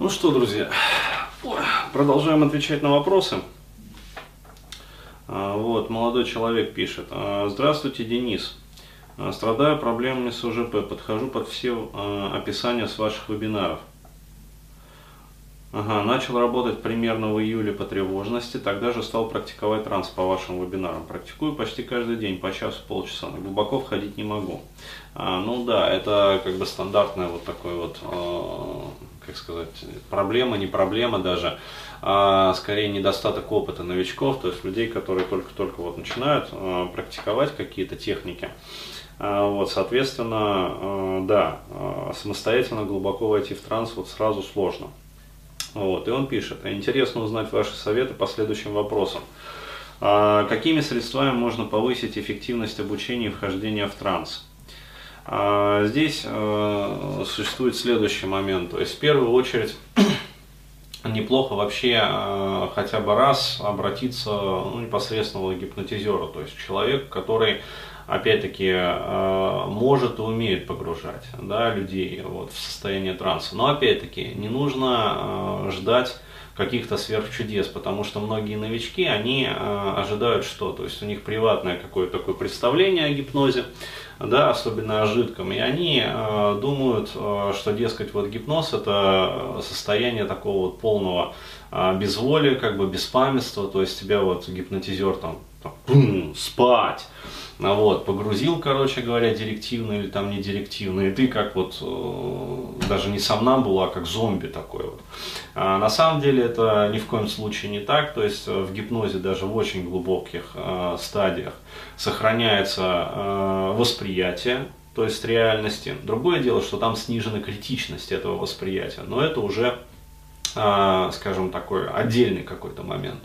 Ну что, друзья, продолжаем отвечать на вопросы. А, вот, молодой человек пишет. «А, здравствуйте, Денис. А, страдаю проблемами с ОЖП. Подхожу под все описания с ваших вебинаров. Ага, начал работать примерно в июле по тревожности, тогда же стал практиковать транс по вашим вебинарам. Практикую почти каждый день, по часу, полчаса, но глубоко входить не могу. А, ну да, это как бы стандартная вот такой вот, э, как сказать, проблема, не проблема даже, а скорее недостаток опыта новичков, то есть людей, которые только-только вот начинают э, практиковать какие-то техники. А, вот, соответственно, да, самостоятельно глубоко войти в транс вот сразу сложно. Вот, и он пишет, интересно узнать ваши советы по следующим вопросам. А, какими средствами можно повысить эффективность обучения и вхождения в транс? А, здесь э, существует следующий момент. То есть, в первую очередь, неплохо вообще э, хотя бы раз обратиться ну, непосредственно к гипнотизеру, то есть человек, который опять-таки, э, может и умеет погружать да, людей вот, в состояние транса. Но опять-таки, не нужно э, ждать каких-то сверхчудес, потому что многие новички, они э, ожидают что? То есть у них приватное какое-то такое представление о гипнозе, да, особенно о жидком, и они э, думают, э, что, дескать, вот гипноз это состояние такого вот полного э, безволия, как бы беспамятства, то есть тебя вот гипнотизер там, там спать, а вот, погрузил, короче говоря, директивно или там не директивно, и ты как вот, э, даже не сам нам был, а как зомби такой вот. А на самом деле это ни в коем случае не так, то есть э, в гипнозе даже в очень глубоких э, стадиях сохраняется э, восприятие, то есть реальности. Другое дело, что там снижена критичность этого восприятия, но это уже, э, скажем, такой отдельный какой-то момент.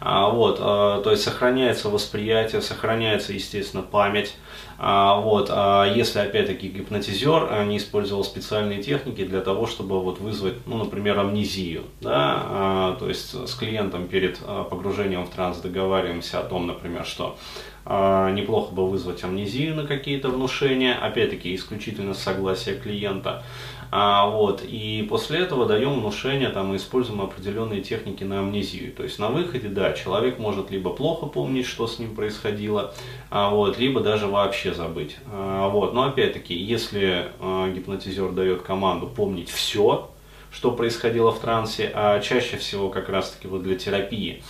А, вот, а, то есть сохраняется восприятие, сохраняется, естественно, память. А, вот, если, опять-таки, гипнотизер не использовал специальные техники для того, чтобы вот вызвать, ну, например, амнезию, да, то есть с клиентом перед погружением в транс договариваемся о том, например, что неплохо бы вызвать амнезию на какие-то внушения, опять-таки, исключительно согласие клиента. А, вот, и после этого даем внушение, там, используем определенные техники на амнезию. То есть на выходе, да, человек может либо плохо помнить, что с ним происходило, а, вот, либо даже вообще забыть. А, вот, но опять-таки, если а, гипнотизер дает команду помнить все, что происходило в трансе, а чаще всего как раз-таки вот для терапии,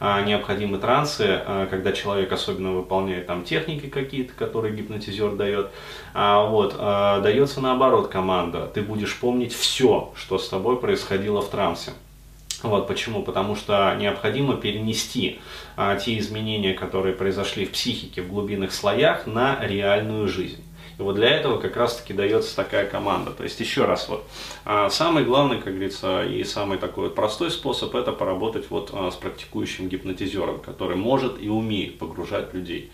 а, необходимы трансы, когда человек особенно выполняет там техники какие-то, которые гипнотизер дает. Вот, дается наоборот команда, ты будешь помнить все, что с тобой происходило в трансе. Вот почему? Потому что необходимо перенести а, те изменения, которые произошли в психике в глубинных слоях, на реальную жизнь. И вот для этого как раз-таки дается такая команда. То есть еще раз вот, а, самый главный, как говорится, и самый такой простой способ это поработать вот а, с практикующим гипнотизером, который может и умеет погружать людей.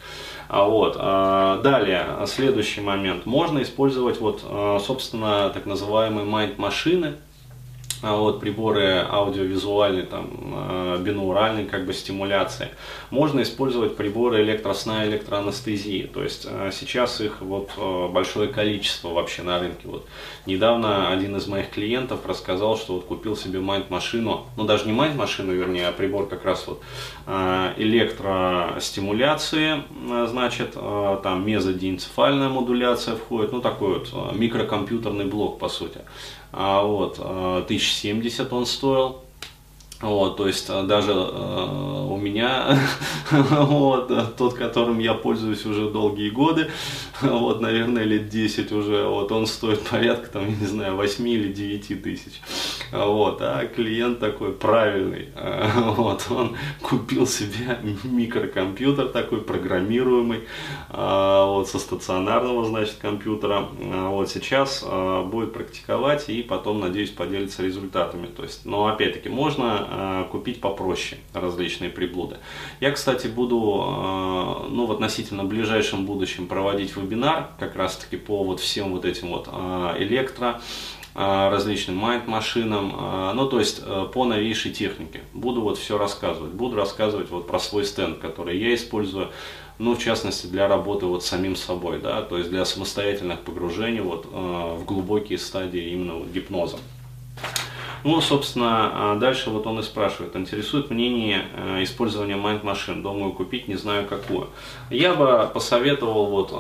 А вот, далее, следующий момент. Можно использовать вот, собственно, так называемые майнд-машины, а вот приборы аудиовизуальной, там, э, бинауральной как бы стимуляции. Можно использовать приборы электросна и электроанестезии. То есть э, сейчас их вот э, большое количество вообще на рынке. Вот недавно один из моих клиентов рассказал, что вот купил себе майнд-машину, ну даже не майнд-машину, вернее, а прибор как раз вот электростимуляции, значит, там мезодиенцефальная модуляция входит, ну такой вот микрокомпьютерный блок по сути. А, вот, 1070 а, он стоил. Вот, то есть э, даже э, у меня, вот, тот, которым я пользуюсь уже долгие годы, вот, наверное, лет 10 уже, вот, он стоит порядка, там, я не знаю, 8 или 9 тысяч. Вот, а клиент такой правильный, вот, он купил себе микрокомпьютер такой программируемый, э, вот, со стационарного, значит, компьютера, э, вот, сейчас будет практиковать и потом, надеюсь, поделиться результатами, то есть, но, опять-таки, можно Э, купить попроще различные приблуды. Я, кстати, буду э, ну, в относительно ближайшем будущем проводить вебинар как раз-таки по вот всем вот этим вот э, электро различным майнд-машинам, ну то есть по новейшей технике. Буду вот все рассказывать. Буду рассказывать вот про свой стенд, который я использую, ну в частности для работы вот самим собой, да, то есть для самостоятельных погружений вот в глубокие стадии именно вот гипноза. Ну, собственно, дальше вот он и спрашивает, интересует мнение использования Mind Machine, думаю купить, не знаю какую. Я бы посоветовал вот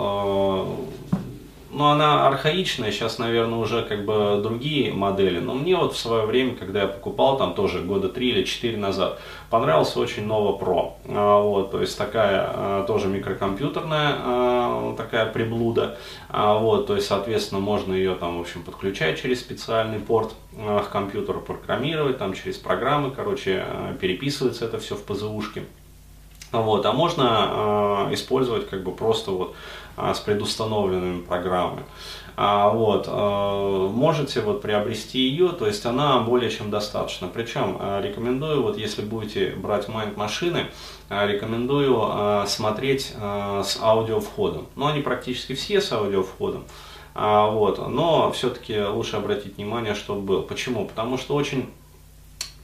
ну, она архаичная, сейчас, наверное, уже как бы другие модели. Но мне вот в свое время, когда я покупал, там тоже года три или четыре назад, понравился очень Nova Pro. А, вот, то есть такая а, тоже микрокомпьютерная а, такая приблуда. Вот, то есть, соответственно, можно ее там, в общем, подключать через специальный порт к компьютеру, программировать, там через программы, короче, переписывается это все в ПЗУшке. Вот, а можно э, использовать как бы просто вот э, с предустановленными программами. А, вот, э, можете вот приобрести ее, то есть она более чем достаточно. Причем э, рекомендую, вот если будете брать Mind машины, э, рекомендую э, смотреть э, с аудиовходом. Ну, они практически все с аудиовходом. А, вот, но все-таки лучше обратить внимание, чтобы был. Почему? Потому что очень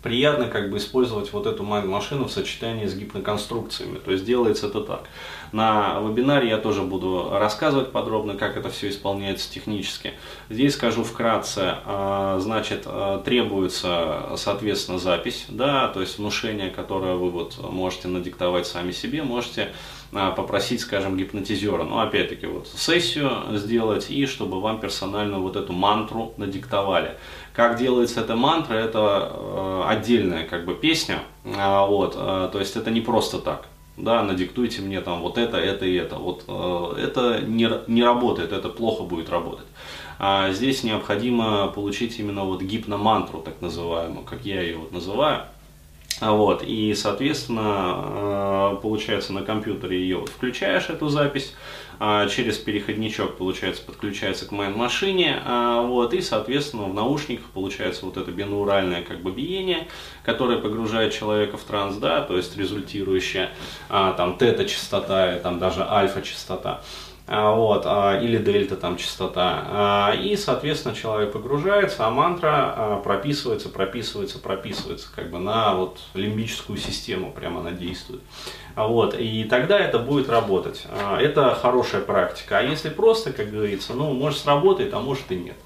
приятно как бы использовать вот эту машину в сочетании с гипноконструкциями. То есть делается это так. На вебинаре я тоже буду рассказывать подробно, как это все исполняется технически. Здесь скажу вкратце, а, значит, а, требуется, соответственно, запись, да, то есть внушение, которое вы вот можете надиктовать сами себе, можете а, попросить, скажем, гипнотизера, ну, опять-таки, вот сессию сделать и чтобы вам персонально вот эту мантру надиктовали. Как делается эта мантра, это э, отдельная как бы песня, э, вот, э, то есть это не просто так, да, надиктуйте мне там вот это, это и это, вот э, это не, не работает, это плохо будет работать. А здесь необходимо получить именно вот гипномантру, так называемую, как я ее вот называю, вот, и, соответственно, э, получается, на компьютере ее включаешь, эту запись, а, через переходничок, получается, подключается к майн-машине, а, вот, и, соответственно, в наушниках получается вот это бинауральное как бы биение, которое погружает человека в транс, да, то есть результирующее, а, там, тета-частота, там даже альфа-частота. А, вот, а, или дельта там частота. А, и, соответственно, человек погружается, а мантра прописывается, прописывается, прописывается, как бы на вот лимбическую систему прямо она действует. Вот, и тогда это будет работать. Это хорошая практика. А если просто, как говорится, ну, может сработает, а может и нет.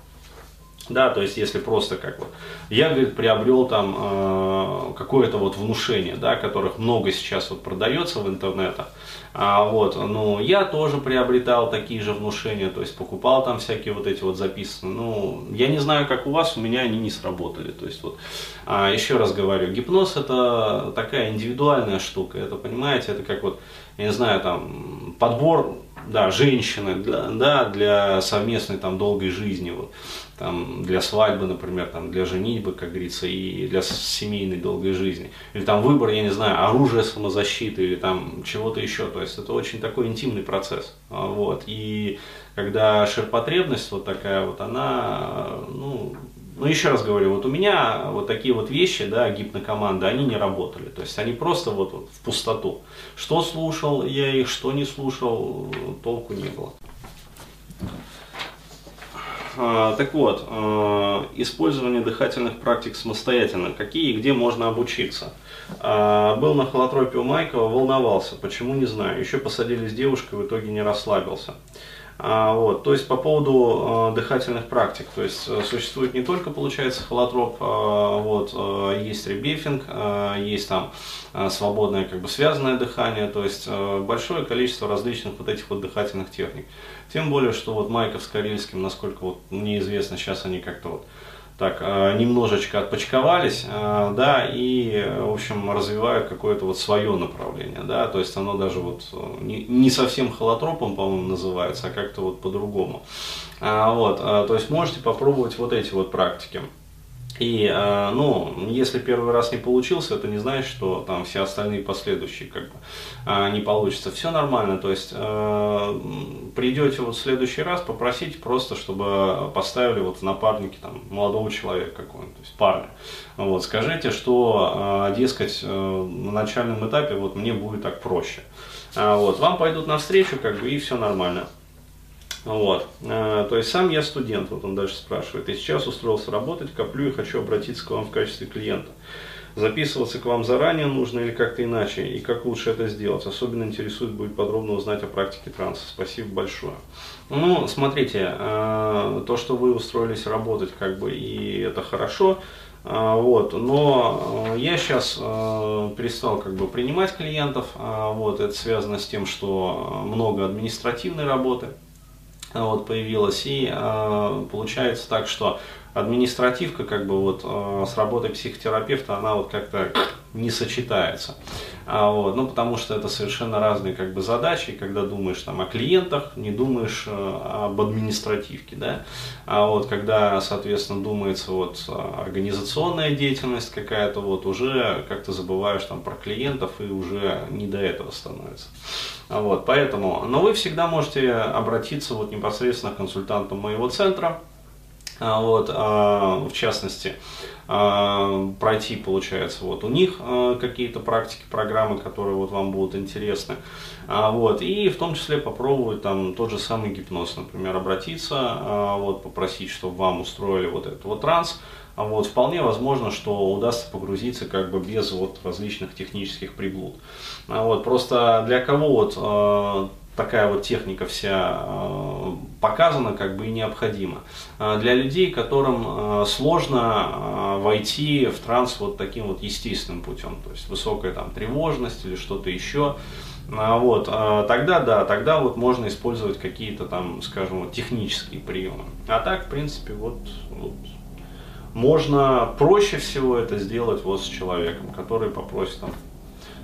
Да, то есть если просто как вот, я, говорит, приобрел там э, какое-то вот внушение, да, которых много сейчас вот продается в интернетах, а, вот, ну, я тоже приобретал такие же внушения, то есть покупал там всякие вот эти вот записанные, ну, я не знаю, как у вас, у меня они не сработали, то есть вот, а, еще раз говорю, гипноз это такая индивидуальная штука, это, понимаете, это как вот, я не знаю, там, подбор, да, женщины, для, да, для совместной там долгой жизни, вот, там, для свадьбы, например, там, для женитьбы, как говорится, и для семейной долгой жизни. Или там выбор, я не знаю, оружия самозащиты или там чего-то еще. То есть это очень такой интимный процесс. А, вот. И когда ширпотребность вот такая вот, она, ну, ну, еще раз говорю, вот у меня вот такие вот вещи, да, гипнокоманды, они не работали. То есть они просто вот, вот в пустоту. Что слушал я их, что не слушал, толку не было. А, так вот, а, использование дыхательных практик самостоятельно. Какие и где можно обучиться? А, был на холотропе у Майкова, волновался. Почему, не знаю. Еще посадили с девушкой, в итоге не расслабился. А, вот, то есть по поводу э, дыхательных практик, то есть э, существует не только, получается, холотроп, э, вот, э, есть ребефинг, э, есть там э, свободное как бы связанное дыхание, то есть э, большое количество различных вот этих вот дыхательных техник. Тем более, что вот Майков с Карельским, насколько вот мне известно, сейчас они как-то вот так э, немножечко отпочковались, э, да, и, в общем, развивают какое-то вот свое направление, да, то есть оно даже вот э, не, совсем холотропом, по-моему, называется, а как-то вот по-другому. Вот, то есть можете попробовать вот эти вот практики. И, э, ну, если первый раз не получился, это не значит, что там все остальные последующие как бы э, не получится. Все нормально, то есть э, придете вот в следующий раз, попросите просто, чтобы поставили вот в напарнике там молодого человека какого-нибудь, то есть парня. Вот, скажите, что, дескать, на начальном этапе вот мне будет так проще. Вот, вам пойдут навстречу, как бы, и все нормально. Вот. А, то есть сам я студент, вот он дальше спрашивает, и сейчас устроился работать, коплю и хочу обратиться к вам в качестве клиента. Записываться к вам заранее нужно или как-то иначе, и как лучше это сделать. Особенно интересует будет подробно узнать о практике транса. Спасибо большое. Ну, смотрите, э, то, что вы устроились работать, как бы, и это хорошо, э, вот, но э, я сейчас перестал как бы принимать клиентов, вот, это связано с тем, что много административной работы, вот, появилось, и получается так, что административка как бы вот э, с работой психотерапевта она вот как-то не сочетается. А, вот, ну, потому что это совершенно разные как бы задачи, когда думаешь там о клиентах, не думаешь э, об административке, да, а вот когда, соответственно, думается вот организационная деятельность какая-то, вот уже как-то забываешь там про клиентов и уже не до этого становится. А вот, поэтому, но вы всегда можете обратиться вот непосредственно к консультантам моего центра, вот, а, в частности, а, пройти, получается, вот у них какие-то практики, программы, которые вот вам будут интересны, вот, и в том числе попробовать там тот же самый гипноз, например, обратиться, вот, попросить, чтобы вам устроили вот этот вот транс, вот, вполне возможно, что удастся погрузиться как бы без вот различных технических приблуд. Вот, просто для кого вот такая вот техника вся э, показана, как бы и необходима. Э, для людей, которым э, сложно войти в транс вот таким вот естественным путем, то есть высокая там тревожность или что-то еще, вот, тогда да, тогда вот можно использовать какие-то там, скажем, вот технические приемы. А так, в принципе, вот, вот можно проще всего это сделать вот с человеком, который попросит там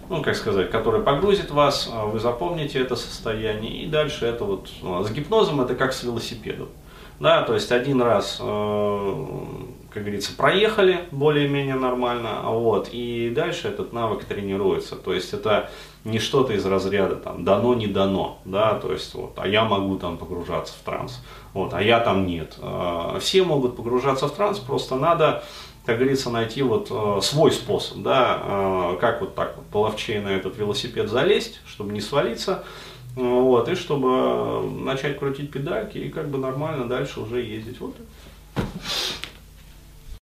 ну, как сказать, который погрузит вас, а вы запомните это состояние, и дальше это вот, ну, с гипнозом это как с велосипедом. Да, то есть один раз, э, как говорится, проехали более-менее нормально, а вот, и дальше этот навык тренируется. То есть это не что-то из разряда там дано, не дано, да, то есть вот, а я могу там погружаться в транс, вот, а я там нет. Все могут погружаться в транс, просто надо как говорится, найти вот э, свой способ, да, э, как вот так вот половчей на этот велосипед залезть, чтобы не свалиться, э, вот, и чтобы начать крутить педальки и как бы нормально дальше уже ездить. Вот.